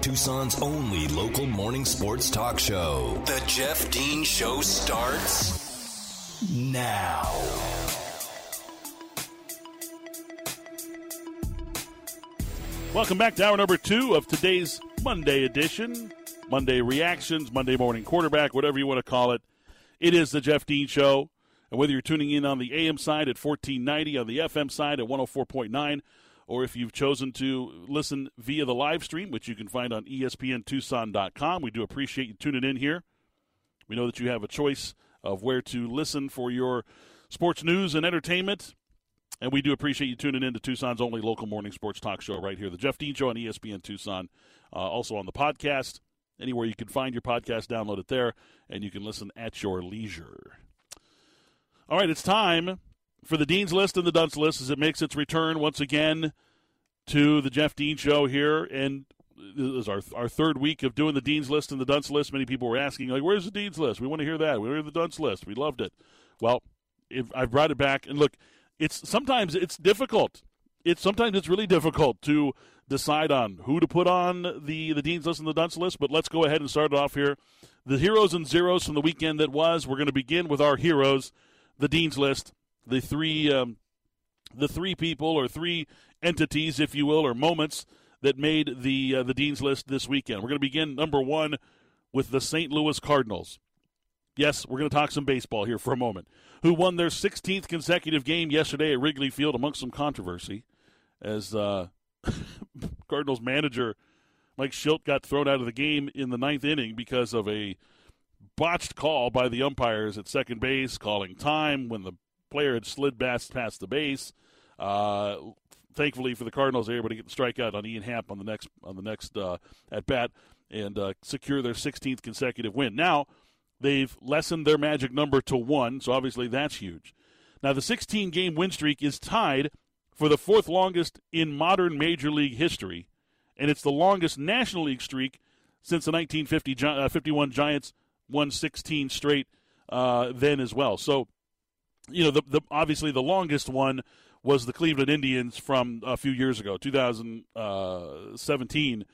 Tucson's only local morning sports talk show. The Jeff Dean Show starts now. Welcome back to hour number two of today's Monday edition. Monday reactions, Monday morning quarterback, whatever you want to call it. It is the Jeff Dean Show. And whether you're tuning in on the AM side at 1490, on the FM side at 104.9, or if you've chosen to listen via the live stream, which you can find on ESPNTucson.com, we do appreciate you tuning in here. We know that you have a choice of where to listen for your sports news and entertainment. And we do appreciate you tuning in to Tucson's only local morning sports talk show right here, the Jeff Dean Show on ESPN Tucson. Uh, also on the podcast, anywhere you can find your podcast, download it there, and you can listen at your leisure. All right, it's time for the Dean's List and the Dunce List as it makes its return once again to the Jeff Dean Show here. And this is our, our third week of doing the Dean's List and the Dunce List. Many people were asking, like, where's the Dean's List? We want to hear that. We hear the Dunce List. We loved it. Well, if I've brought it back, and look, it's sometimes it's difficult. It's sometimes it's really difficult to decide on who to put on the the dean's list and the dunce list. But let's go ahead and start it off here. The heroes and zeros from the weekend that was. We're going to begin with our heroes, the dean's list, the three um, the three people or three entities, if you will, or moments that made the uh, the dean's list this weekend. We're going to begin number one with the St. Louis Cardinals. Yes, we're going to talk some baseball here for a moment. Who won their 16th consecutive game yesterday at Wrigley Field amongst some controversy as uh, Cardinals manager Mike Shildt got thrown out of the game in the ninth inning because of a botched call by the umpires at second base, calling time when the player had slid past, past the base. Uh, thankfully for the Cardinals, they were able to get the strikeout on Ian Happ on the next on the next uh, at bat and uh, secure their 16th consecutive win. Now They've lessened their magic number to one, so obviously that's huge. Now, the 16 game win streak is tied for the fourth longest in modern Major League history, and it's the longest National League streak since the 1951 uh, Giants won 16 straight uh, then as well. So, you know, the, the, obviously the longest one was the Cleveland Indians from a few years ago, 2017,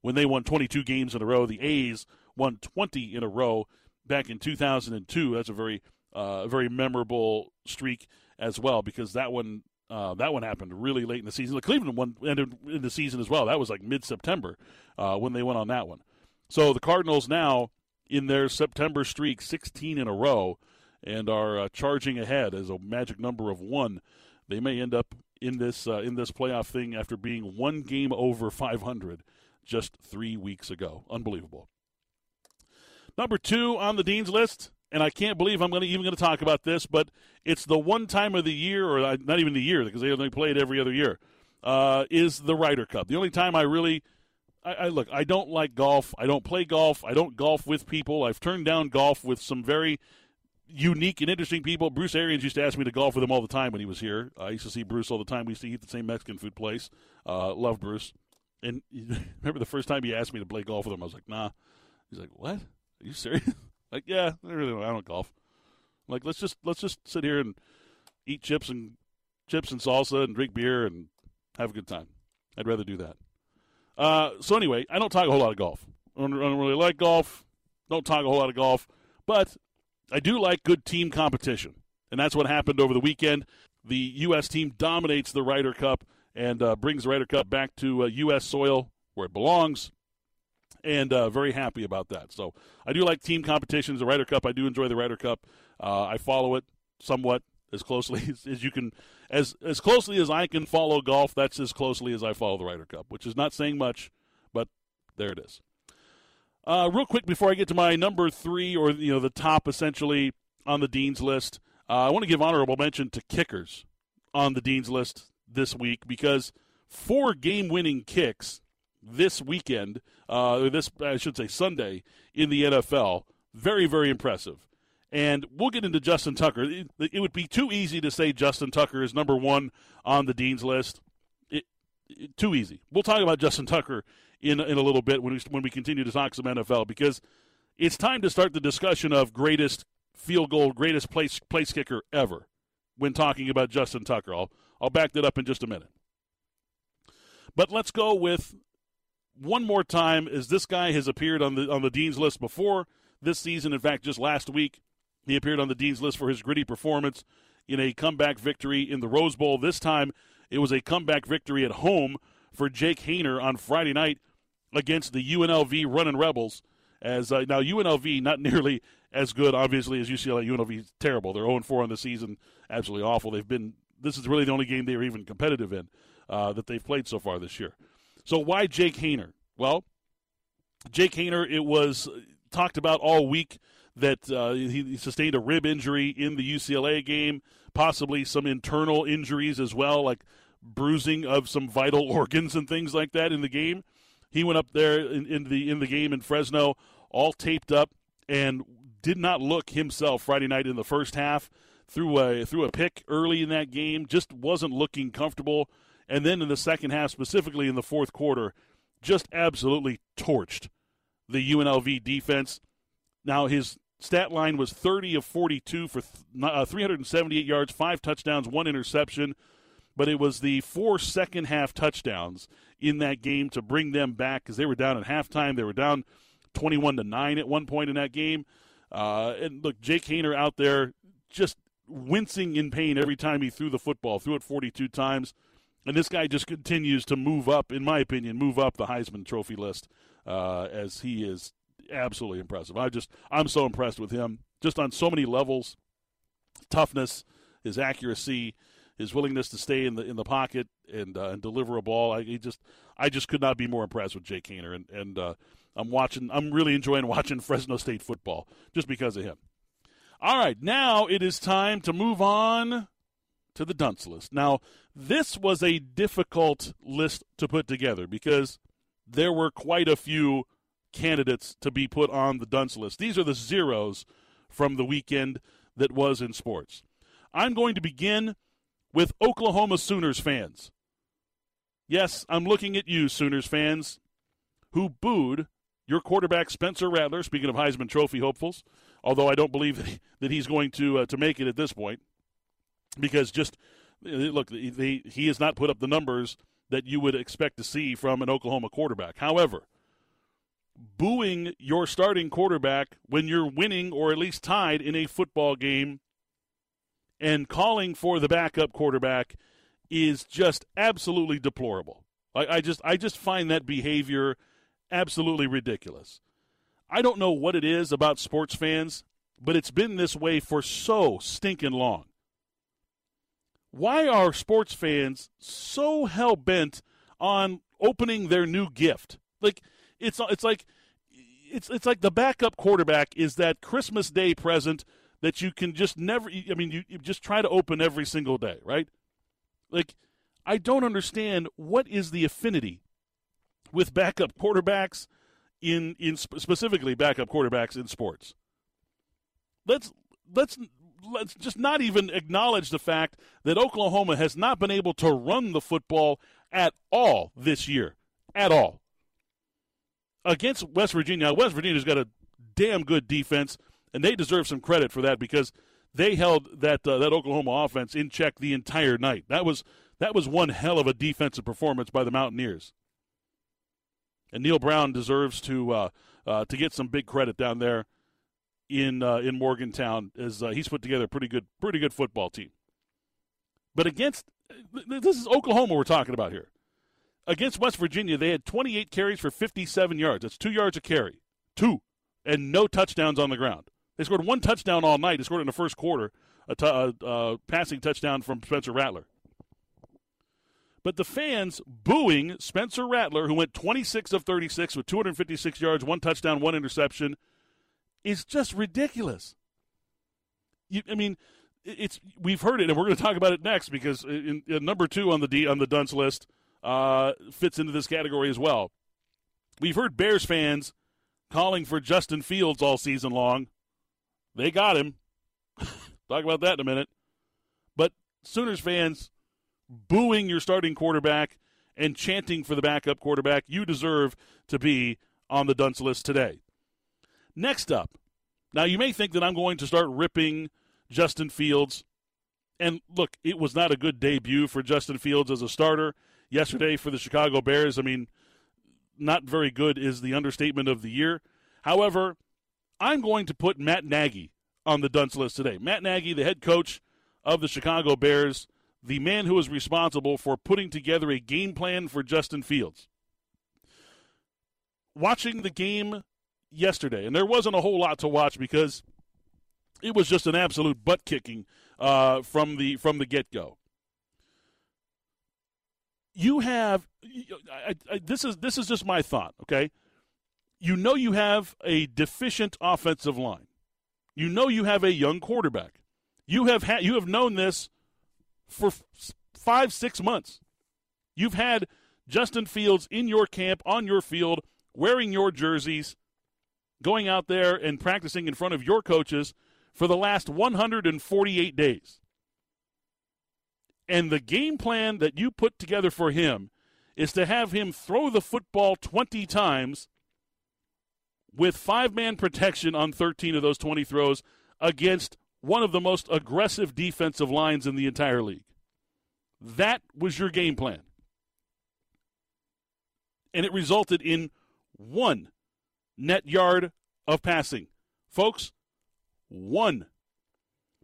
when they won 22 games in a row. The A's won 20 in a row back in 2002. That's a very uh, very memorable streak as well because that one uh, that one happened really late in the season. The Cleveland one ended in the season as well. That was like mid September uh, when they went on that one. So the Cardinals now in their September streak, 16 in a row, and are uh, charging ahead as a magic number of one. They may end up in this uh, in this playoff thing after being one game over 500 just three weeks ago. Unbelievable. Number two on the dean's list, and I can't believe I'm going to even going to talk about this, but it's the one time of the year, or uh, not even the year, because they only play it every other year. Uh, is the Ryder Cup. The only time I really, I, I, look, I don't like golf. I don't play golf. I don't golf with people. I've turned down golf with some very unique and interesting people. Bruce Arians used to ask me to golf with him all the time when he was here. I used to see Bruce all the time. We used to eat the same Mexican food place. Uh, love Bruce. And remember the first time he asked me to play golf with him, I was like, nah. He's like, what? Are you serious? like, yeah, I really don't, I don't golf. like, let's just let's just sit here and eat chips and chips and salsa and drink beer and have a good time. I'd rather do that. Uh, so anyway, I don't talk a whole lot of golf. I don't, I don't really like golf. Don't talk a whole lot of golf, but I do like good team competition, and that's what happened over the weekend. The U.S. team dominates the Ryder Cup and uh, brings the Ryder Cup back to uh, U.S. soil where it belongs and uh, very happy about that. So I do like team competitions. The Ryder Cup, I do enjoy the Ryder Cup. Uh, I follow it somewhat as closely as, as, you can, as as closely as I can follow golf. That's as closely as I follow the Ryder Cup, which is not saying much, but there it is. Uh, real quick before I get to my number three, or you know the top essentially on the dean's list, uh, I want to give honorable mention to kickers on the dean's list this week because four game-winning kicks this weekend, uh, this I should say Sunday in the NFL. Very, very impressive. And we'll get into Justin Tucker. It, it, would be too easy to say Justin Tucker is number one on the Dean's list. It, it, too easy. We'll talk about Justin Tucker in, in a little bit when we, when we continue to talk some NFL because it's time to start the discussion of greatest field goal, greatest place, place kicker ever when talking about Justin Tucker. I'll, I'll back that up in just a minute. But let's go with one more time, as this guy has appeared on the on the dean's list before this season. In fact, just last week, he appeared on the dean's list for his gritty performance in a comeback victory in the Rose Bowl. This time, it was a comeback victory at home for Jake Haener on Friday night against the UNLV Running Rebels. As uh, now UNLV not nearly as good, obviously, as UCLA. UNLV is terrible. They're 0 4 on the season, absolutely awful. They've been. This is really the only game they were even competitive in uh, that they've played so far this year. So why Jake Haener? Well, Jake Haener, it was talked about all week that uh, he sustained a rib injury in the UCLA game, possibly some internal injuries as well, like bruising of some vital organs and things like that in the game. He went up there in, in the in the game in Fresno, all taped up, and did not look himself Friday night in the first half. Threw a threw a pick early in that game, just wasn't looking comfortable. And then in the second half, specifically in the fourth quarter, just absolutely torched the UNLV defense. Now his stat line was 30 of 42 for uh, 378 yards, five touchdowns, one interception. But it was the four second half touchdowns in that game to bring them back because they were down at halftime. They were down 21 to nine at one point in that game. Uh, and look, Jake Haener out there just wincing in pain every time he threw the football. Threw it 42 times. And this guy just continues to move up, in my opinion, move up the Heisman Trophy list uh, as he is absolutely impressive. I just I'm so impressed with him, just on so many levels, toughness, his accuracy, his willingness to stay in the in the pocket and uh, and deliver a ball. I just I just could not be more impressed with Jake Haener and and uh, I'm watching. I'm really enjoying watching Fresno State football just because of him. All right, now it is time to move on to the dunce list. Now, this was a difficult list to put together because there were quite a few candidates to be put on the dunce list. These are the zeros from the weekend that was in sports. I'm going to begin with Oklahoma Sooners fans. Yes, I'm looking at you, Sooners fans, who booed your quarterback Spencer Rattler. Speaking of Heisman Trophy hopefuls, although I don't believe that he's going to uh, to make it at this point, because just look, he, he has not put up the numbers that you would expect to see from an Oklahoma quarterback. However, booing your starting quarterback when you're winning or at least tied in a football game and calling for the backup quarterback is just absolutely deplorable. I, I just I just find that behavior absolutely ridiculous. I don't know what it is about sports fans, but it's been this way for so stinking long. Why are sports fans so hell bent on opening their new gift? Like it's it's like it's it's like the backup quarterback is that Christmas Day present that you can just never. I mean, you, you just try to open every single day, right? Like, I don't understand what is the affinity with backup quarterbacks in in specifically backup quarterbacks in sports. Let's let's let's just not even acknowledge the fact that Oklahoma has not been able to run the football at all this year. At all. Against West Virginia, West Virginia's got a damn good defense, and they deserve some credit for that because they held that uh, that Oklahoma offense in check the entire night. That was that was one hell of a defensive performance by the Mountaineers. And Neal Brown deserves to uh, uh, to get some big credit down there in uh, in Morgantown as uh, he's put together a pretty good pretty good football team. But against this is Oklahoma we're talking about here. Against West Virginia, they had 28 carries for 57 yards. That's two yards a carry, two, and no touchdowns on the ground. They scored one touchdown all night. They scored in the first quarter, a, t- a, a passing touchdown from Spencer Rattler. But the fans booing Spencer Rattler, who went 26 of 36 with 256 yards, one touchdown, one interception, is just ridiculous. You, I mean, it's we've heard it, and we're going to talk about it next because uh, in, in number two on the D on the dunce list uh, fits into this category as well. We've heard Bears fans calling for Justin Fields all season long. They got him. talk about that in a minute. But Sooners fans booing your starting quarterback and chanting for the backup quarterback, you deserve to be on the dunce list today. Next up, now you may think that I'm going to start ripping Justin Fields. And look, it was not a good debut for Justin Fields as a starter yesterday for the Chicago Bears. I mean, not very good is the understatement of the year. However, I'm going to put Matt Nagy on the dunce list today. Matt Nagy, the head coach of the Chicago Bears, the man who is responsible for putting together a game plan for Justin Fields. Watching the game yesterday, and there wasn't a whole lot to watch because it was just an absolute butt kicking uh, from the from the get go. You have I, I, this is this is just my thought. Okay, you know you have a deficient offensive line. You know you have a young quarterback. You have had you have known this for five six months. You've had Justin Fields in your camp on your field wearing your jerseys, going out there and practicing in front of your coaches for the last 148 days. And the game plan that you put together for him is to have him throw the football 20 times with five man protection on 13 of those 20 throws against one of the most aggressive defensive lines in the entire league. That was your game plan. And it resulted in one net yard of passing. Folks, one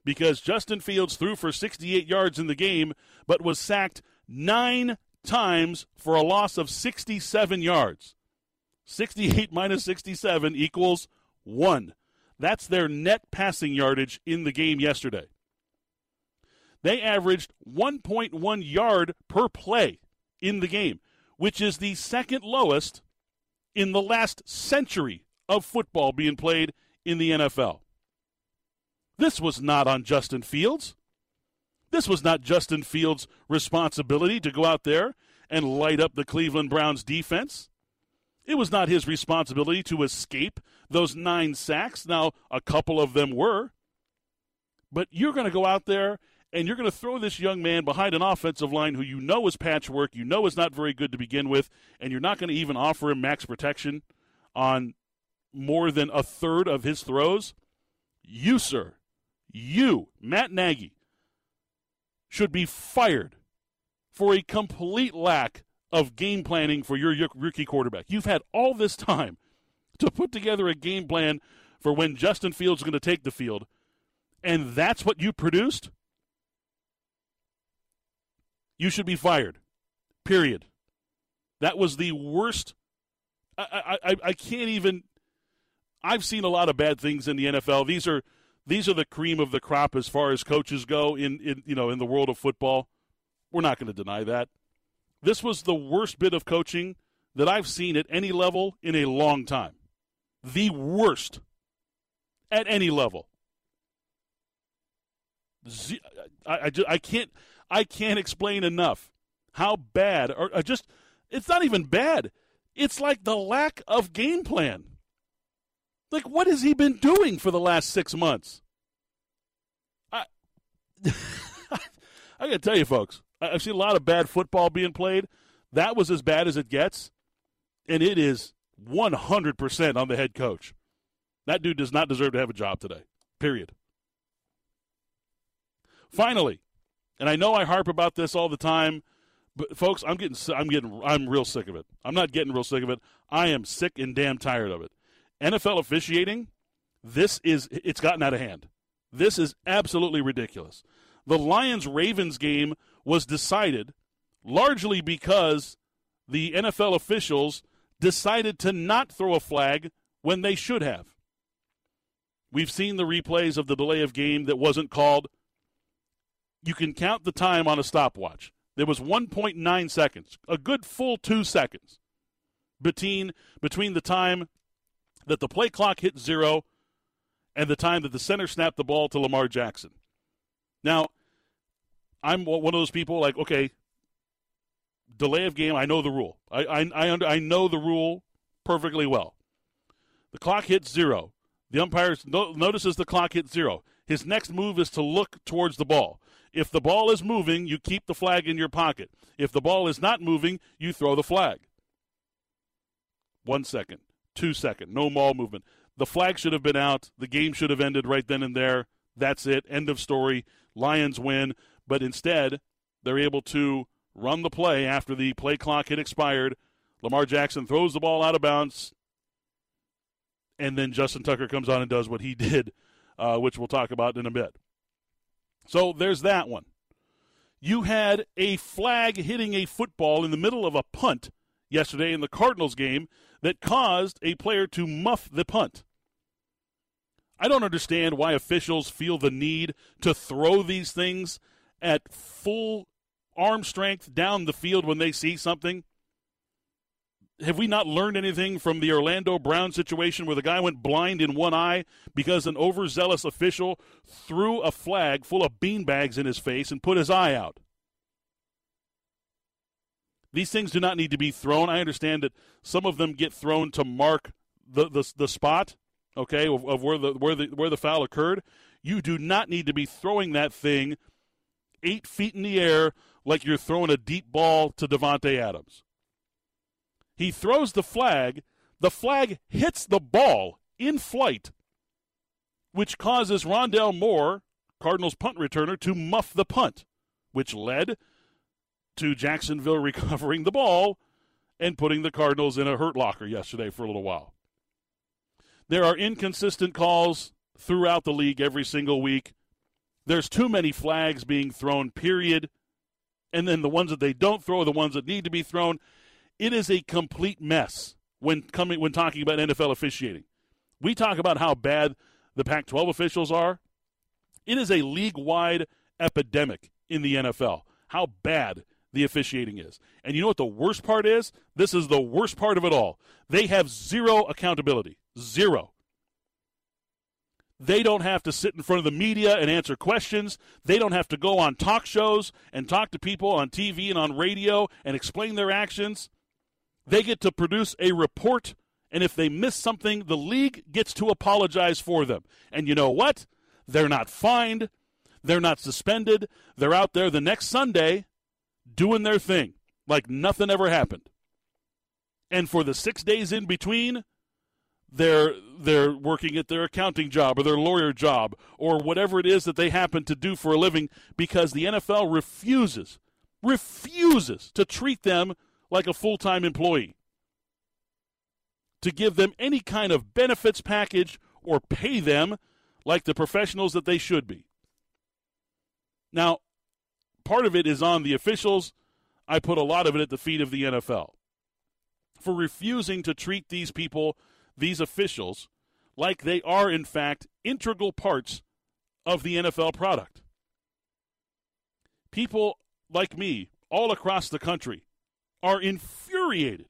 because Justin Fields threw for 68 yards in the game, but was sacked nine times for a loss of 67 yards. 68 minus 67 equals one. That's their net passing yardage in the game yesterday. They averaged 1.1 yard per play in the game, which is the second lowest in the last century of football being played in the NFL. This was not on Justin Fields. This was not Justin Fields' responsibility to go out there and light up the Cleveland Browns defense. It was not his responsibility to escape those nine sacks. Now, a couple of them were. But you're going to go out there and you're going to throw this young man behind an offensive line who you know is patchwork, you know is not very good to begin with, and you're not going to even offer him max protection on more than a third of his throws. You, sir, you, Matt Nagy, should be fired for a complete lack of game planning for your rookie quarterback. You've had all this time to put together a game plan for when Justin Fields is going to take the field, and that's what you produced? You should be fired. Period. That was the worst. I, I, I can't even. I've seen a lot of bad things in the NFL. These are these are the cream of the crop as far as coaches go in, in you know in the world of football. We're not going to deny that. This was the worst bit of coaching that I've seen at any level in a long time. The worst at any level. I, I, I can't I can't explain enough how bad or, or just it's not even bad. It's like the lack of game plan. Like, what has he been doing for the last six months? I, I got to tell you, folks, I've seen a lot of bad football being played. That was as bad as it gets, and it is 100% on the head coach. That dude does not deserve to have a job today, period. Finally, and I know I harp about this all the time, but folks, I'm getting, I'm getting, I'm real sick of it. I'm not getting real sick of it. I am sick and damn tired of it. NFL officiating, this is it's gotten out of hand. This is absolutely ridiculous. The Lions Ravens game was decided largely because the NFL officials decided to not throw a flag when they should have. We've seen the replays of the delay of game that wasn't called. You can count the time on a stopwatch. There was 1.9 seconds, a good full two seconds between between the time that the play clock hit zero and the time that the center snapped the ball to Lamar Jackson. Now, I'm one of those people like, okay, delay of game, I know the rule. I, I, I, under, I know the rule perfectly well. The clock hits zero. The umpire no, notices the clock hits zero. His next move is to look towards the ball. If the ball is moving, you keep the flag in your pocket. If the ball is not moving, you throw the flag. One second two second, no ball movement. The flag should have been out. The game should have ended right then and there. That's it. End of story. Lions win. But instead, they're able to run the play after the play clock had expired. Lamar Jackson throws the ball out of bounds, and then Justin Tucker comes on and does what he did, uh, which we'll talk about in a bit. So there's that one. You had a flag hitting a football in the middle of a punt yesterday in the Cardinals game that caused a player to muff the punt. I don't understand why officials feel the need to throw these things at full arm strength down the field when they see something. Have we not learned anything from the Orlando Brown situation where the guy went blind in one eye because an overzealous official threw a flag full of beanbags in his face and put his eye out? These things do not need to be thrown. I understand that some of them get thrown to mark the, the, the spot, okay, of, of where the where the where the foul occurred. You do not need to be throwing that thing eight feet in the air like you're throwing a deep ball to Davante Adams. He throws the flag. The flag hits the ball in flight, which causes Rondale Moore, Cardinals punt returner, to muff the punt, which led to Jacksonville recovering the ball and putting the Cardinals in a hurt locker yesterday for a little while. There are inconsistent calls throughout the league every single week. There's too many flags being thrown, period. And then the ones that they don't throw are the ones that need to be thrown. It is a complete mess when coming when talking about NFL officiating. We talk about how bad the Pac-12 officials are. It is a league-wide epidemic in the NFL. How bad the officiating is. And you know what the worst part is? This is the worst part of it all. They have zero accountability. Zero. They don't have to sit in front of the media and answer questions. They don't have to go on talk shows and talk to people on TV and on radio and explain their actions. They get to produce a report, and if they miss something, the league gets to apologize for them. And you know what? They're not fined, they're not suspended. They're out there the next Sunday doing their thing like nothing ever happened. And for the six days in between, they're they're working at their accounting job or their lawyer job or whatever it is that they happen to do for a living because the NFL refuses refuses to treat them like a full-time employee to give them any kind of benefits package or pay them like the professionals that they should be. Now, part of it is on the officials. I put a lot of it at the feet of the NFL for refusing to treat these people these officials like they are, in fact, integral parts of the NFL product. People like me all across the country are infuriated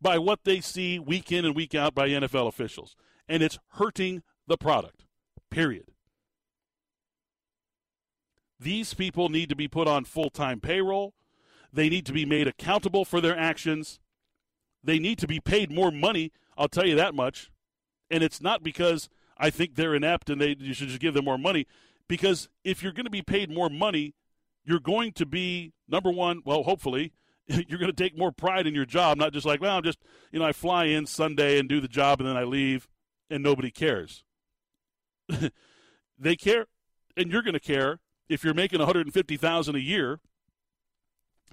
by what they see week in and week out by NFL officials, and it's hurting the product, period. These people need to be put on full time payroll. They need to be made accountable for their actions. They need to be paid more money I'll tell you that much. And it's not because I think they're inept and they you should just give them more money. Because if you're going to be paid more money, you're going to be number one. Well, hopefully, you're going to take more pride in your job, not just like, well, I'm just you know I fly in Sunday and do the job and then I leave and nobody cares. they care, and you're going to care if you're making 150,000 a year,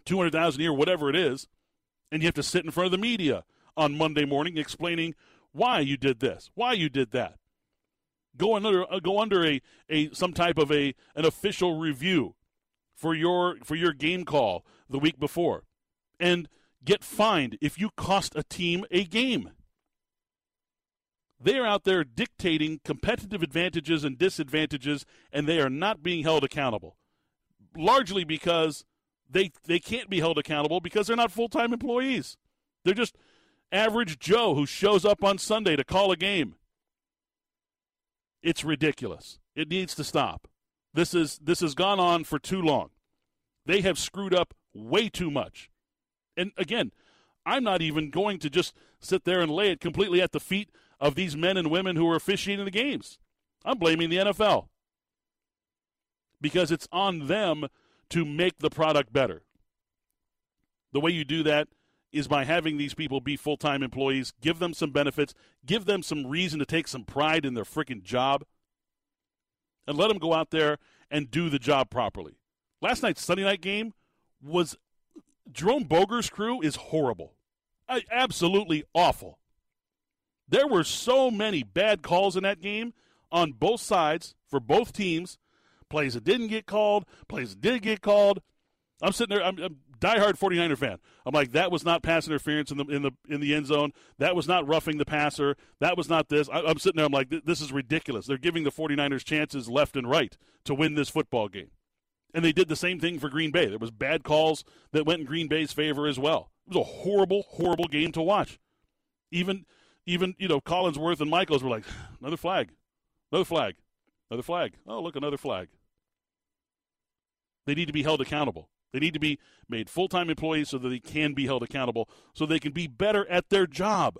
200,000 a year, whatever it is, and you have to sit in front of the media on Monday morning explaining why you did this, why you did that. Go under uh, go under a, a some type of a an official review for your for your game call the week before and get fined if you cost a team a game. They are out there dictating competitive advantages and disadvantages and they are not being held accountable. Largely because they they can't be held accountable because they're not full-time employees. They're just average Joe who shows up on Sunday to call a game. It's ridiculous. It needs to stop. This is this has gone on for too long. They have screwed up way too much. And again, I'm not even going to just sit there and lay it completely at the feet of these men and women who are officiating the games. I'm blaming the NFL. Because it's on them to make the product better. The way you do that is by having these people be full time employees, give them some benefits, give them some reason to take some pride in their freaking job, and let them go out there and do the job properly. Last night's Sunday night game was Jerome Boger's crew is horrible. I, absolutely awful. There were so many bad calls in that game on both sides for both teams. Plays that didn't get called, plays that did get called. I'm sitting there. I'm, I'm diehard 49er fan. I'm like, that was not pass interference in the in the in the end zone. That was not roughing the passer. That was not this. I, am sitting there. I'm like, this is ridiculous. They're giving the 49ers chances left and right to win this football game, and they did the same thing for Green Bay. There was bad calls that went in Green Bay's favor as well. It was a horrible, horrible game to watch. Even even you know Collinsworth and Michaels were like, another flag, another flag, another flag. Oh look, another flag. They need to be held accountable. They need to be made full time employees so that they can be held accountable, so they can be better at their job.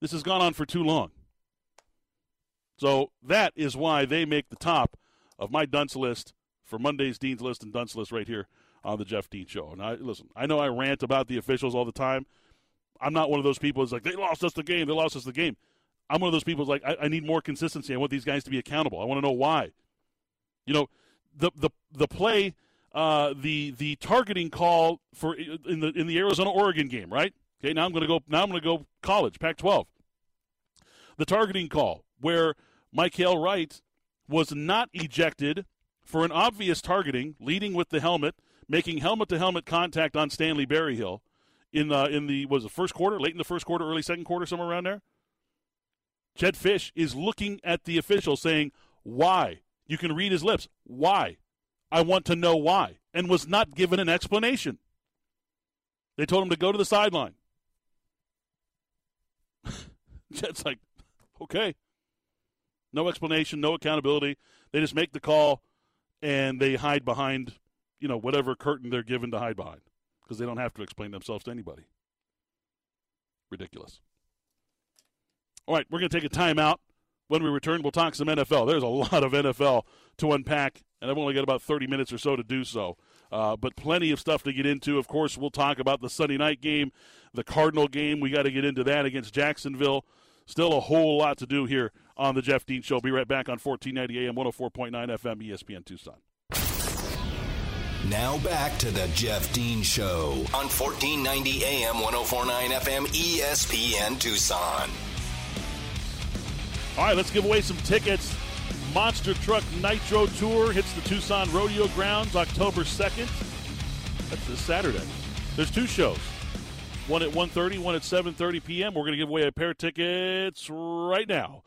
This has gone on for too long. So that is why they make the top of my dunce list for Monday's Dean's List and Dunce List right here on the Jeff Dean Show. And I listen, I know I rant about the officials all the time. I'm not one of those people who's like, they lost us the game, they lost us the game. I'm one of those people who's like, I, I need more consistency. I want these guys to be accountable. I want to know why. You know, the the the play, uh, the the targeting call for in the in the Arizona Oregon game, right? Okay, now I'm going to go. Now I'm going to go college, Pac-12. The targeting call where Mykael Wright was not ejected for an obvious targeting, leading with the helmet, making helmet to helmet contact on Stanley Berryhill in the in the was the first quarter, late in the first quarter, early second quarter, somewhere around there. Jedd Fisch is looking at the official saying, "Why?" You can read his lips. Why? I want to know why. And was not given an explanation. They told him to go to the sideline. Jedd's like, okay. No explanation, no accountability. They just make the call and they hide behind, you know, whatever curtain they're given to hide behind because they don't have to explain themselves to anybody. Ridiculous. All right, we're going to take a timeout. When we return, we'll talk some NFL. There's a lot of NFL to unpack, and I've only got about 30 minutes or so to do so. Uh, but plenty of stuff to get into. Of course, we'll talk about the Sunday night game, the Cardinal game. We got to get into that against Jacksonville. Still a whole lot to do here on the Jeff Dean Show. Be right back on 1490 AM, 104.9 FM, ESPN Tucson. Now back to the Jeff Dean Show on 1490 AM, 104.9 FM, ESPN Tucson. All right, let's give away some tickets. Monster Truck Nitro Tour hits the Tucson Rodeo Grounds October 2nd. That's this Saturday. There's two shows. One at 1.30, one at 7.30 p.m. We're going to give away a pair of tickets right now.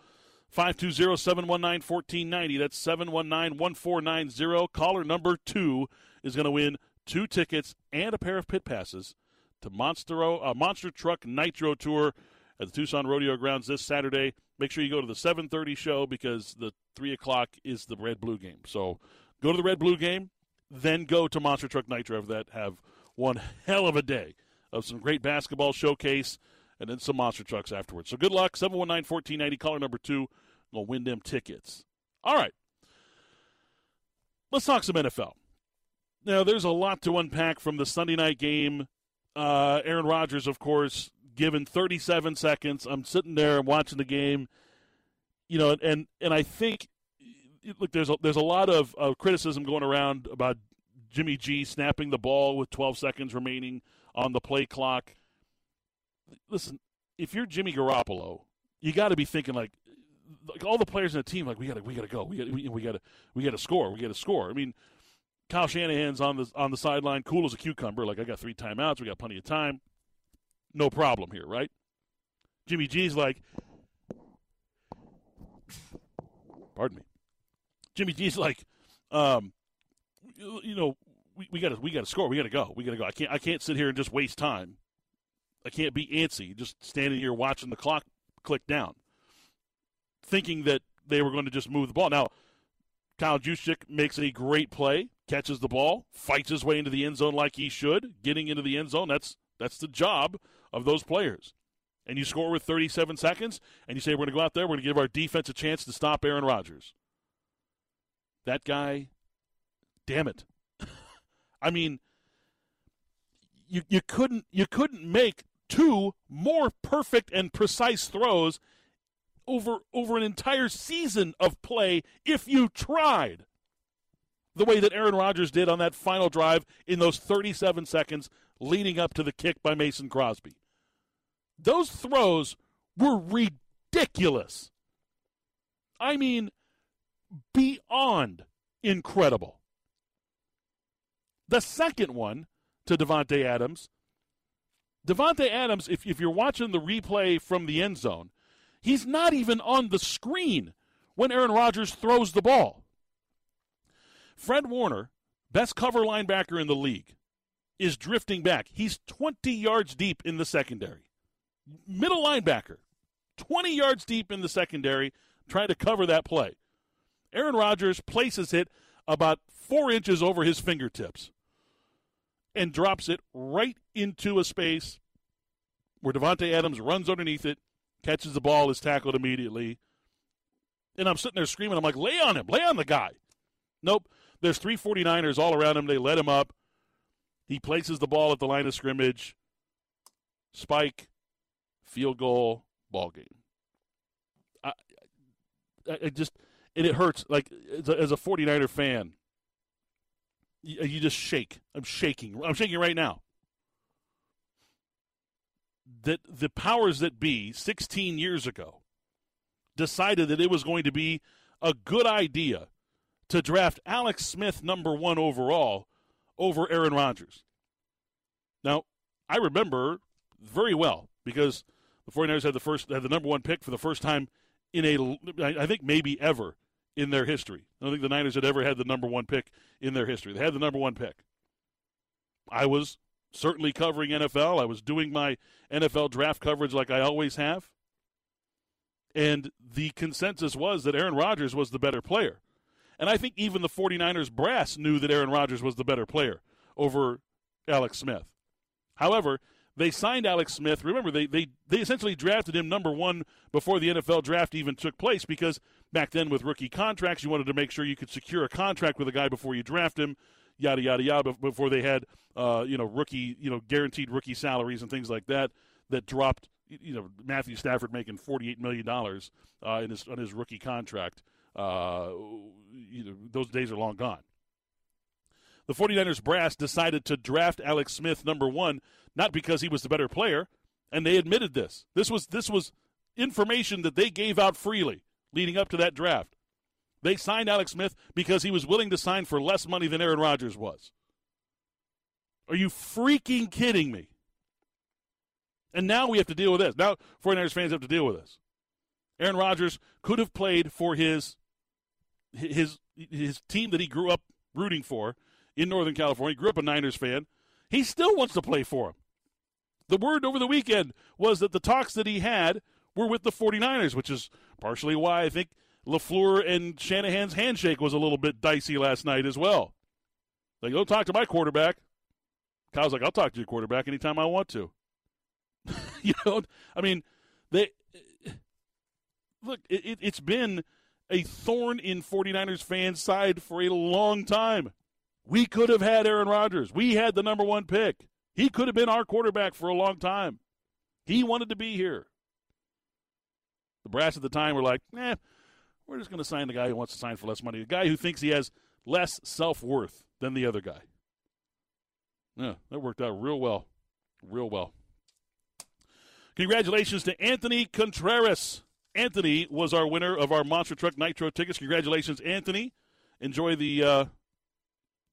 520-719-1490. That's 719-1490. Caller number two is going to win two tickets and a pair of pit passes to Monster, uh, Monster Truck Nitro Tour at the Tucson Rodeo Grounds this Saturday make sure you go to the 7:30 show because the three o'clock is the red blue game. So go to the red blue game, then go to Monster Truck Nitro that have one hell of a day of some great basketball showcase and then some monster trucks afterwards. So good luck. 719-1490, caller number two. Gonna win them tickets. All right. Let's talk some NFL. Now, there's a lot to unpack from the Sunday night game. Uh, Aaron Rodgers, of course, given 37 seconds. I'm sitting there and watching the game, you know, and and I think look, there's a, there's a lot of, of criticism going around about Jimmy G snapping the ball with 12 seconds remaining on the play clock. Listen, if you're Jimmy Garoppolo, you got to be thinking like, like all the players in the team, like we got to we got to go, we got we, we got to we got to score, we got to score. I mean, Kyle Shanahan's on the on the sideline, cool as a cucumber. Like I got three timeouts, we got plenty of time no problem here, right? Jimmy G's like, pardon me. Jimmy G's like, um, you know, we, we gotta we gotta score. We gotta go. We gotta go. I can't I can't sit here and just waste time. I can't be antsy, just standing here watching the clock click down, thinking that they were going to just move the ball. Now, Kyle Juszczyk makes a great play, catches the ball, fights his way into the end zone like he should, getting into the end zone. That's that's the job of those players. And you score with 37 seconds, and you say, We're going to go out there, we're going to give our defense a chance to stop Aaron Rodgers. That guy, damn it. I mean, you, you couldn't you couldn't make two more perfect and precise throws over over an entire season of play if you tried. The way that Aaron Rodgers did on that final drive in those 37 seconds leading up to the kick by Mason Crosby. Those throws were ridiculous. I mean, beyond incredible. The second one to Davante Adams. Davante Adams, if, if you're watching the replay from the end zone, he's not even on the screen when Aaron Rodgers throws the ball. Fred Warner, best cover linebacker in the league, is drifting back. He's 20 yards deep in the secondary. Middle linebacker, 20 yards deep in the secondary, trying to cover that play. Aaron Rodgers places it about four inches over his fingertips and drops it right into a space where Davante Adams runs underneath it, catches the ball, is tackled immediately. And I'm sitting there screaming, I'm like, lay on him, lay on the guy. Nope. There's three 49ers all around him. They let him up. He places the ball at the line of scrimmage. Spike, field goal, ball game. I, I, I just, and it hurts. Like, as a, as a 49er fan, you, uh, you just shake. I'm shaking. I'm shaking right now. That the powers that be 16 years ago decided that it was going to be a good idea to draft Alex Smith number one overall over Aaron Rodgers. Now, I remember very well because the 49ers had the first had the number one pick for the first time in a I think maybe ever in their history. I don't think the Niners had ever had the number one pick in their history. They had the number one pick. I was certainly covering NFL. I was doing my NFL draft coverage like I always have. And the consensus was that Aaron Rodgers was the better player. And I think even the 49ers brass knew that Aaron Rodgers was the better player over Alex Smith. However, they signed Alex Smith. Remember, they, they, they essentially drafted him number one before the NFL draft even took place because back then with rookie contracts, you wanted to make sure you could secure a contract with a guy before you draft him, yada, yada, yada, before they had, uh, you know, rookie, you know, guaranteed rookie salaries and things like that that dropped, you know, Matthew Stafford making $48 million uh, in his, on his rookie contract. Uh, those days are long gone. The 49ers brass decided to draft Alex Smith number one, not because he was the better player, and they admitted this. This was this was information that they gave out freely leading up to that draft. They signed Alex Smith because he was willing to sign for less money than Aaron Rodgers was. Are you freaking kidding me? And now we have to deal with this. Now 49ers fans have to deal with this. Aaron Rodgers could have played for his his his team that he grew up rooting for in Northern California. He grew up a Niners fan. He still wants to play for him. The word over the weekend was that the talks that he had were with the 49ers, which is partially why I think LaFleur and Shanahan's handshake was a little bit dicey last night as well. Like, go talk to my quarterback. Kyle's like, I'll talk to your quarterback anytime I want to. you know, I mean, they look, it, has been a thorn in 49ers fans' side for a long time. We could have had Aaron Rodgers. We had the number one pick. He could have been our quarterback for a long time. He wanted to be here. The brass at the time were like, eh, we're just going to sign the guy who wants to sign for less money, the guy who thinks he has less self worth than the other guy. Yeah, that worked out real well. Real well. Congratulations to Anthony Contreras. Anthony was our winner of our Monster Truck Nitro tickets. Congratulations, Anthony. Enjoy the uh,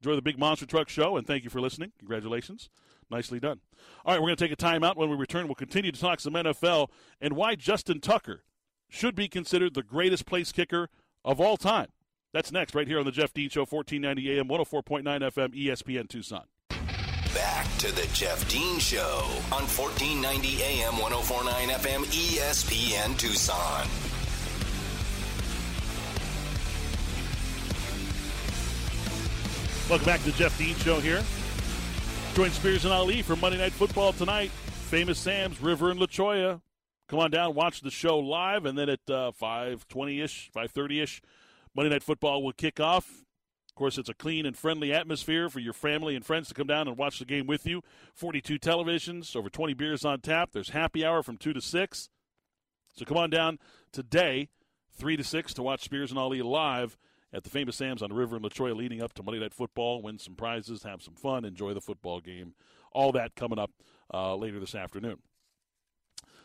enjoy the big Monster Truck show, and thank you for listening. Congratulations. Nicely done. All right, we're going to take a timeout. When we return, we'll continue to talk some NFL and why Justin Tucker should be considered the greatest place kicker of all time. That's next, right here on the Jeff Dean Show, 1490 AM, 104.9 FM, ESPN Tucson. Back to the Jeff Dean Show on 1490 AM 1049 FM ESPN Tucson. Welcome back to the Jeff Dean Show here. Join Spears and Ali for Monday Night Football tonight. Famous Sam's, River and La Cholla. Come on down, watch the show live, and then at uh, 5.20ish, 5.30ish, Monday Night Football will kick off. Of course, it's a clean and friendly atmosphere for your family and friends to come down and watch the game with you. 42 televisions, over 20 beers on tap. There's happy hour from 2 to 6. So come on down today, 3 to 6, to watch Spears and Ali live at the famous Sam's on the River in La Cholla leading up to Monday Night Football. Win some prizes, have some fun, enjoy the football game. All that coming up uh, later this afternoon.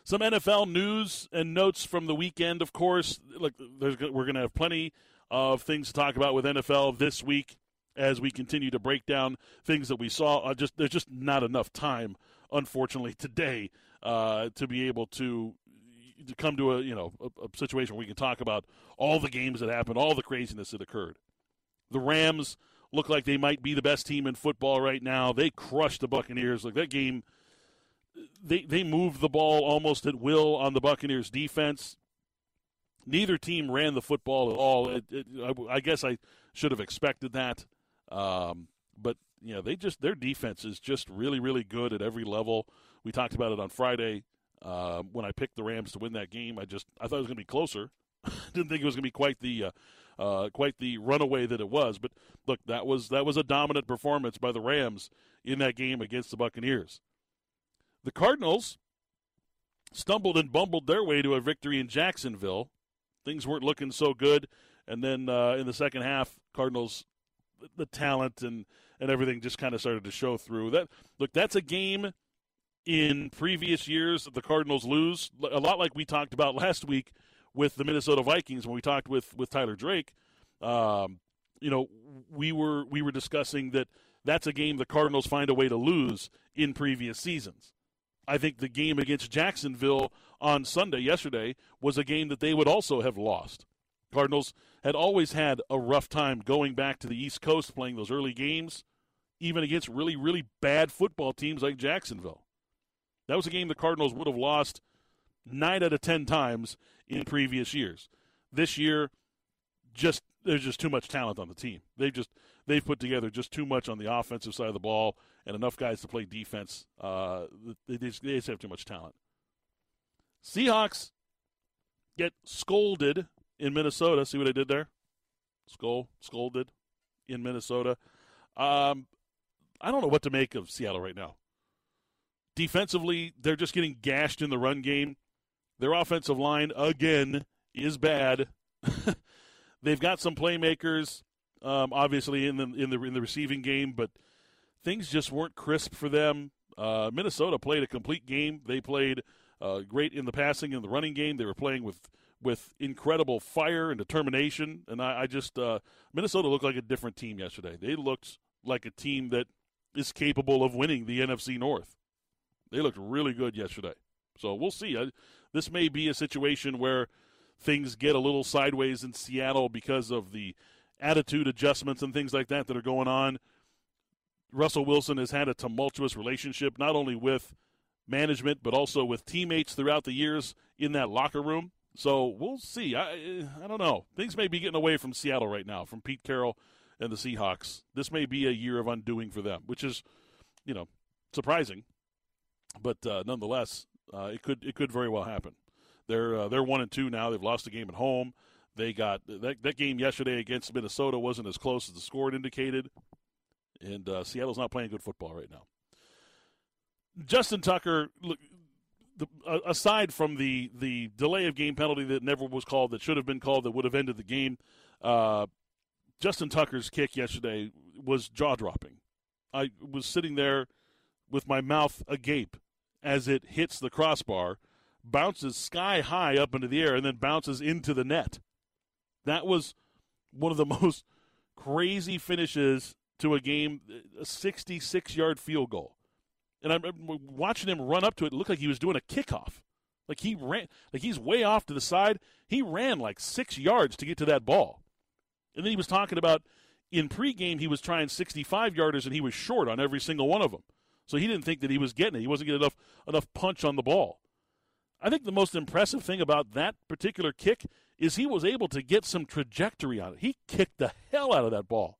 Some NFL news and notes from the weekend, of course. Look, we're going to have plenty of things to talk about with NFL this week as we continue to break down things that we saw. Uh, just there's just not enough time, unfortunately, today uh, to be able to to come to a you know a, a situation where we can talk about all the games that happened, all the craziness that occurred. The Rams look like they might be the best team in football right now. They crushed the Buccaneers. Like that game, they they moved the ball almost at will on the Buccaneers defense. Neither team ran the football at all. It, it, I, I, guess I should have expected that, um, but you know they just their defense is just really really good at every level. We talked about it on Friday uh, when I picked the Rams to win that game. I just I thought it was going to be closer. Didn't think it was going to be quite the uh, uh, quite the runaway that it was. But look, that was that was a dominant performance by the Rams in that game against the Buccaneers. The Cardinals stumbled and bumbled their way to a victory in Jacksonville. Things weren't looking so good, and then uh, in the second half, Cardinals the talent and and everything just kind of started to show through. That look, that's a game in previous years that the Cardinals lose a lot like we talked about last week with the Minnesota Vikings when we talked with with Tyler Drake. Um, you know, we were we were discussing that that's a game the Cardinals find a way to lose in previous seasons. I think the game against Jacksonville on Sunday yesterday was a game that they would also have lost. Cardinals had always had a rough time going back to the East Coast playing those early games, even against really, really bad football teams like Jacksonville. That was a game the Cardinals would have lost nine out of ten times in previous years. This year, just there's just too much talent on the team. They've just they've put together just too much on the offensive side of the ball and enough guys to play defense. Uh, they, just, they just have too much talent. Seahawks get scolded in Minnesota. See what I did there? Scold, scolded in Minnesota. Um, I don't know what to make of Seattle right now. Defensively, they're just getting gashed in the run game. Their offensive line, again, is bad. They've got some playmakers, um, obviously in the in the in the receiving game, but things just weren't crisp for them. Uh, Minnesota played a complete game. They played uh, great in the passing and the running game. They were playing with with incredible fire and determination. And I, I just uh, Minnesota looked like a different team yesterday. They looked like a team that is capable of winning the NFC North. They looked really good yesterday. So we'll see. I, this may be a situation where things get a little sideways in Seattle because of the attitude adjustments and things like that that are going on. Russell Wilson has had a tumultuous relationship not only with management but also with teammates throughout the years in that locker room. So we'll see. I I don't know. Things may be getting away from Seattle right now, from Pete Carroll and the Seahawks. This may be a year of undoing for them, which is, you know, surprising. But uh, nonetheless, uh, it could it could very well happen. They're uh, they're one and two now. They've lost a game at home. They got that that game yesterday against Minnesota wasn't as close as the score indicated, and uh, Seattle's not playing good football right now. Justin Tucker, look, the, aside from the the delay of game penalty that never was called, that should have been called, that would have ended the game. Uh, Justin Tucker's kick yesterday was jaw dropping. I was sitting there with my mouth agape as it hits the crossbar, bounces sky high up into the air, and then bounces into the net. That was one of the most crazy finishes to a game, a 66 yard field goal. And I'm watching him run up to it, it looked like he was doing a kickoff. Like he ran, like he's way off to the side. He ran like six yards to get to that ball. And then he was talking about in pregame, he was trying 65 yarders and he was short on every single one of them. So he didn't think that he was getting it. He wasn't getting enough enough punch on the ball. I think the most impressive thing about that particular kick is he was able to get some trajectory on it. He kicked the hell out of that ball.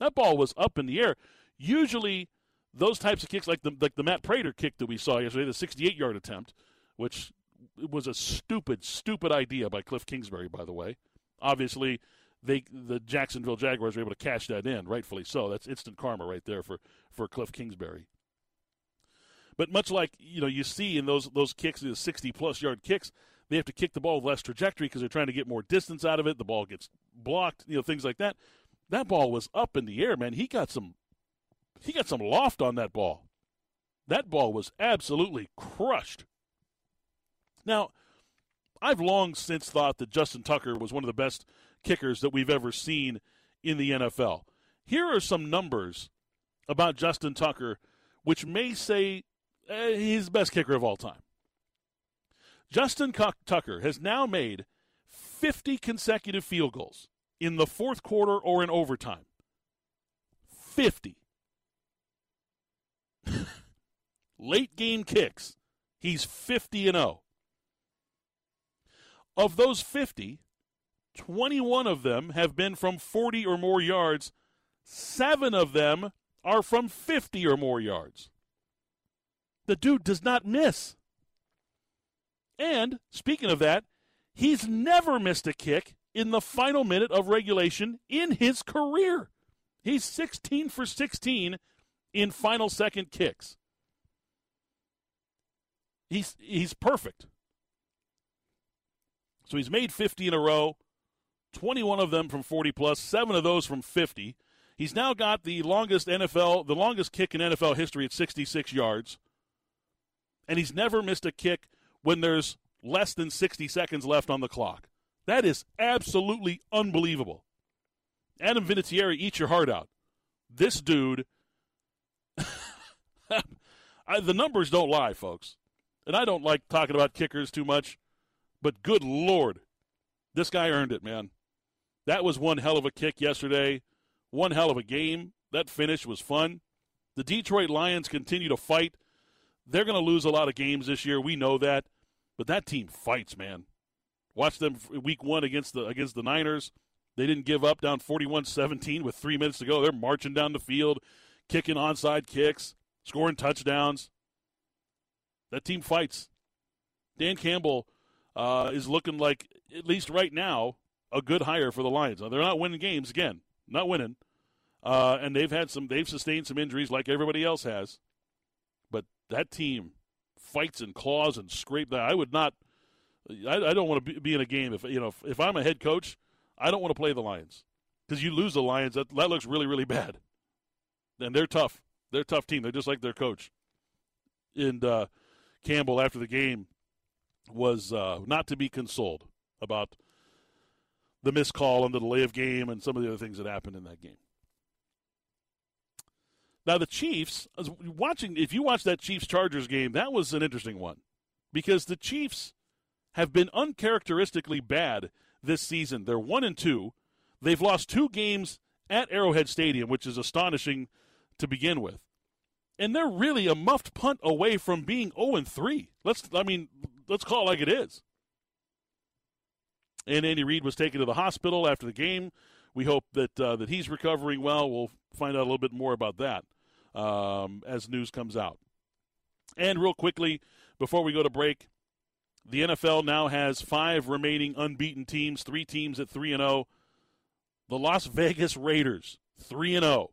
That ball was up in the air. Usually, those types of kicks, like the like the Matt Prater kick that we saw yesterday, the 68 yard attempt, which was a stupid, stupid idea by Cliff Kingsbury, by the way. Obviously, they the Jacksonville Jaguars were able to cash that in, rightfully so. That's instant karma right there for for Cliff Kingsbury. But much like you know, you see in those those kicks, the 60 plus yard kicks, they have to kick the ball with less trajectory because they're trying to get more distance out of it. The ball gets blocked, you know, things like that. That ball was up in the air, man. He got some he got some loft on that ball. That ball was absolutely crushed. Now, I've long since thought that Justin Tucker was one of the best kickers that we've ever seen in the NFL. Here are some numbers about Justin Tucker, which may say eh, he's the best kicker of all time. Justin Tucker has now made 50 consecutive field goals in the fourth quarter or in overtime. 50. Late game kicks, he's 50 and 0. Of those 50, 21 of them have been from 40 or more yards. Seven of them are from 50 or more yards. The dude does not miss. And speaking of that, he's never missed a kick in the final minute of regulation in his career. He's 16 for 16 in final second kicks. He's he's perfect. So he's made 50 in a row, 21 of them from 40 plus, 7 of those from 50. He's now got the longest NFL, the longest kick in NFL history at 66 yards. And he's never missed a kick when there's less than 60 seconds left on the clock. That is absolutely unbelievable. Adam Vinatieri, eat your heart out. This dude, I, the numbers don't lie, folks. And I don't like talking about kickers too much, but good Lord, this guy earned it, man. That was one hell of a kick yesterday, one hell of a game. That finish was fun. The Detroit Lions continue to fight. They're going to lose a lot of games this year. We know that. But that team fights, man. Watch them week one against the against the Niners. They didn't give up down 41-17 with three minutes to go. They're marching down the field, kicking onside kicks, scoring touchdowns. That team fights. Dan Campbell uh, is looking like, at least right now, a good hire for the Lions. Now, they're not winning games again, not winning, uh, and they've had some, they've sustained some injuries like everybody else has. But that team fights and claws and scrape that. I would not. I, I don't want to be, be, in a game if you know if, if, I'm a head coach. I don't want to play the Lions because you lose the Lions. That that looks really really bad. And they're tough. They're a tough team. They're just like their coach. And uh, Campbell after the game was uh, not to be consoled about the missed call and the delay of game and some of the other things that happened in that game. Now the Chiefs, watching if you watch that Chiefs Chargers game, that was an interesting one because the Chiefs have been uncharacteristically bad this season. They're 1 and 2. They've lost two games at Arrowhead Stadium, which is astonishing to begin with. And they're really a muffed punt away from being 0 and 3. Let's I mean, let's call it like it is. And Andy Reid was taken to the hospital after the game. We hope that uh, that he's recovering well. We'll find out a little bit more about that um, as news comes out. And real quickly, before we go to break, the NFL now has five remaining unbeaten teams, three teams at 3 and 0. The Las Vegas Raiders, 3 and 0.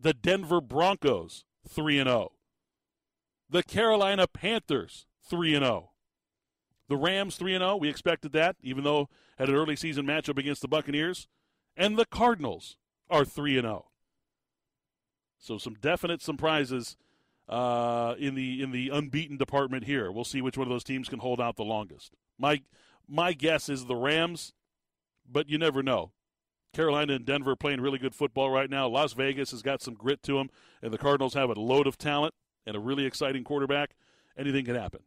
The Denver Broncos, 3 and 0. The Carolina Panthers, 3 and 0. The Rams 3 and 0, we expected that even though had an early season matchup against the Buccaneers. And the Cardinals are 3 and 0. So some definite surprises uh, in the in the unbeaten department here. We'll see which one of those teams can hold out the longest. My my guess is the Rams, but you never know. Carolina and Denver playing really good football right now. Las Vegas has got some grit to them, and the Cardinals have a load of talent and a really exciting quarterback. Anything can happen.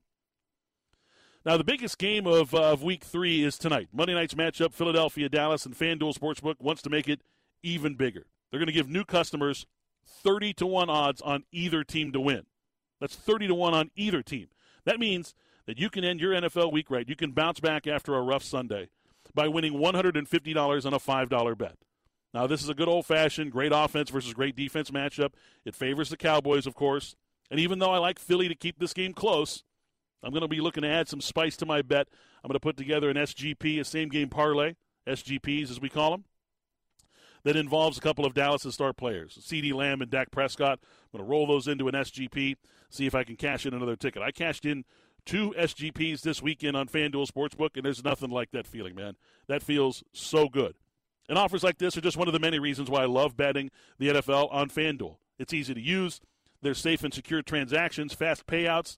Now, the biggest game of, uh, of week three is tonight. Monday night's matchup, Philadelphia, Dallas, and FanDuel Sportsbook wants to make it even bigger. They're going to give new customers 30 to 1 odds on either team to win. That's 30 to 1 on either team. That means that you can end your NFL week right. You can bounce back after a rough Sunday by winning $150 on a $5 bet. Now, this is a good old fashioned great offense versus great defense matchup. It favors the Cowboys, of course. And even though I like Philly to keep this game close, I'm going to be looking to add some spice to my bet. I'm going to put together an SGP, a same game parlay, SGPs as we call them that involves a couple of Dallas' star players, CeeDee Lamb and Dak Prescott. I'm going to roll those into an SGP, see if I can cash in another ticket. I cashed in two SGPs this weekend on FanDuel Sportsbook, and there's nothing like that feeling, man. That feels so good. And offers like this are just one of the many reasons why I love betting the NFL on FanDuel. It's easy to use, there's safe and secure transactions, fast payouts.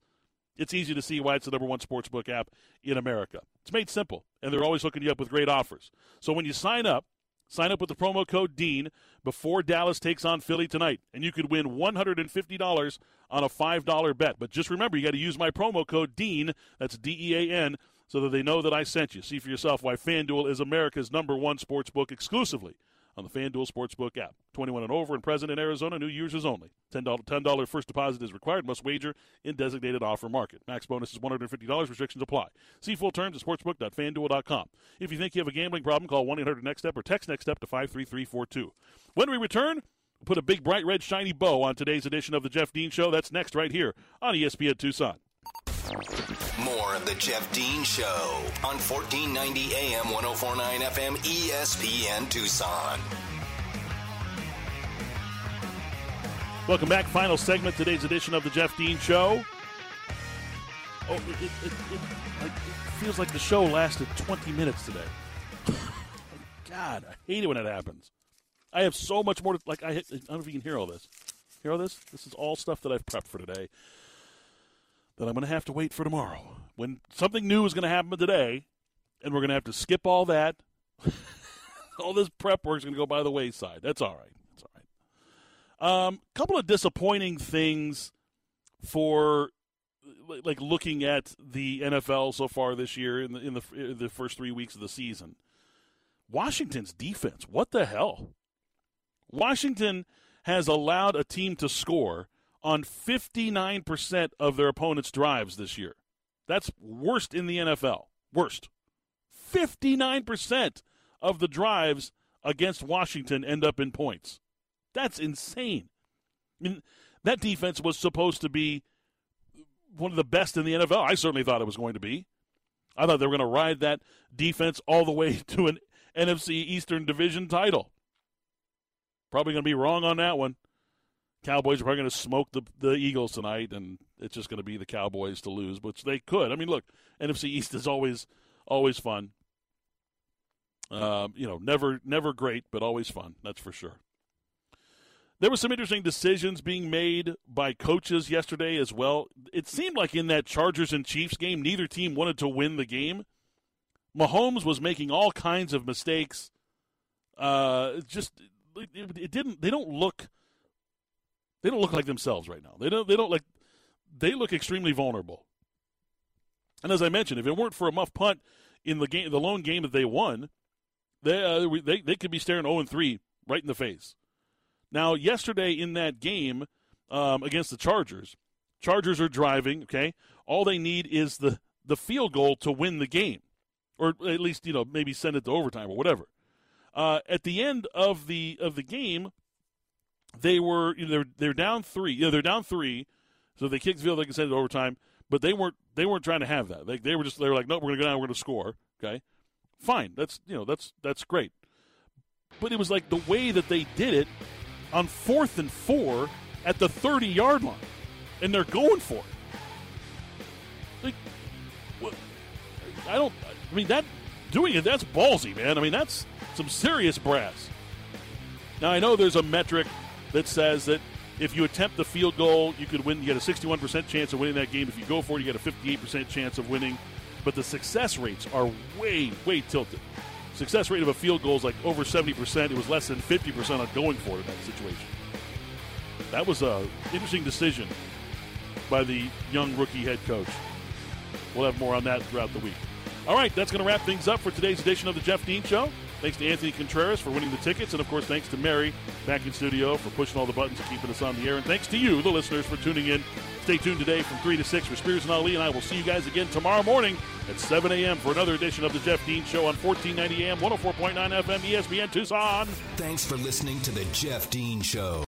It's easy to see why it's the number one sportsbook app in America. It's made simple, and they're always hooking you up with great offers. So when you sign up, sign up with the promo code DEAN before Dallas takes on Philly tonight, and you could win $150 on a $5 bet. But just remember, you got to use my promo code DEAN, that's D E A N, so that they know that I sent you. See for yourself why FanDuel is America's number one sportsbook exclusively on the FanDuel Sportsbook app. 21 and over and present in Arizona. New users only. $10, $10 first deposit is required. Must wager in designated offer market. Max bonus is $150. Restrictions apply. See full terms at sportsbook.fanduel.com. If you think you have a gambling problem, call 1-800-NEXT-STEP or text NEXT-STEP to 53342. When we return, we'll put a big bright red shiny bow on today's edition of the Jeff Dean Show. That's next right here on ESPN Tucson. More of the Jeff Dean Show on 1490 AM 1049 FM ESPN Tucson. Welcome back. Final segment, today's edition of the Jeff Dean Show. Oh, it, it, it, it, feels like the show lasted 20 minutes today. God, I hate it when it happens. I have so much more to, like, I, I don't know if you can hear all this. Hear all this? This is all stuff that I've prepped for today that I'm going to have to wait for tomorrow. When something new is going to happen today, and we're going to have to skip all that. all this prep work is going to go by the wayside. That's all right. That's all right. Um, couple of disappointing things for like looking at the NFL so far this year in the in the in the first three weeks of the season. Washington's defense, what the hell? Washington has allowed a team to score on 59% of their opponent's drives this year. That's worst in the NFL. Worst. 59% of the drives against Washington end up in points. That's insane. I mean, that defense was supposed to be one of the best in the NFL. I certainly thought it was going to be. I thought they were going to ride that defense all the way to an NFC Eastern Division title. Probably going to be wrong on that one. Cowboys are probably going to smoke the, the Eagles tonight, and it's just going to be the Cowboys to lose, which they could. I mean, look, NFC East is always always fun. Um, you know, never never great, but always fun. That's for sure. There were some interesting decisions being made by coaches yesterday as well. It seemed like in that Chargers and Chiefs game, neither team wanted to win the game. Mahomes was making all kinds of mistakes. Uh, just it, it didn't. They don't look they don't look like themselves right now. They don't. They don't like. They look extremely vulnerable. And as I mentioned, if it weren't for a muff punt in the game, the lone game that they won, they uh, they they could be staring zero and three right in the face. Now, yesterday in that game um, against the Chargers, Chargers are driving. Okay, all they need is the the field goal to win the game, or at least you know maybe send it to overtime or whatever. Uh, at the end of the of the game, they were you know, they're they're down three. You know, they're down three, so they kicked the field. They can send it overtime, but they weren't they weren't trying to have that. They they were just they were like, no, we're gonna go down. We're gonna score. Okay, fine. That's you know that's that's great. But it was like the way that they did it on fourth and four at the thirty yard line, and they're going for it. Like, what, I don't. I mean that doing it. That's ballsy, man. I mean that's some serious brass. Now I know there's a metric that says that if you attempt the field goal, you could win. You get a 61% chance of winning that game. If you go for it, you get a 58% chance of winning. But the success rates are way, way tilted. Success rate of a field goal is like over 70%. It was less than 50% on going for it in that situation. That was a interesting decision by the young rookie head coach. We'll have more on that throughout the week. All right, that's going to wrap things up for today's edition of the Jeff Dean Show. Thanks to Anthony Contreras for winning the tickets. And of course, thanks to Mary back in studio for pushing all the buttons and keeping us on the air. And thanks to you, the listeners, for tuning in. Stay tuned today from 3 to 6 for Spears and Ali. And I will see you guys again tomorrow morning at 7 a.m. for another edition of the Jeff Dean Show on 1490 AM, 104.9 FM, ESPN Tucson. Thanks for listening to the Jeff Dean Show.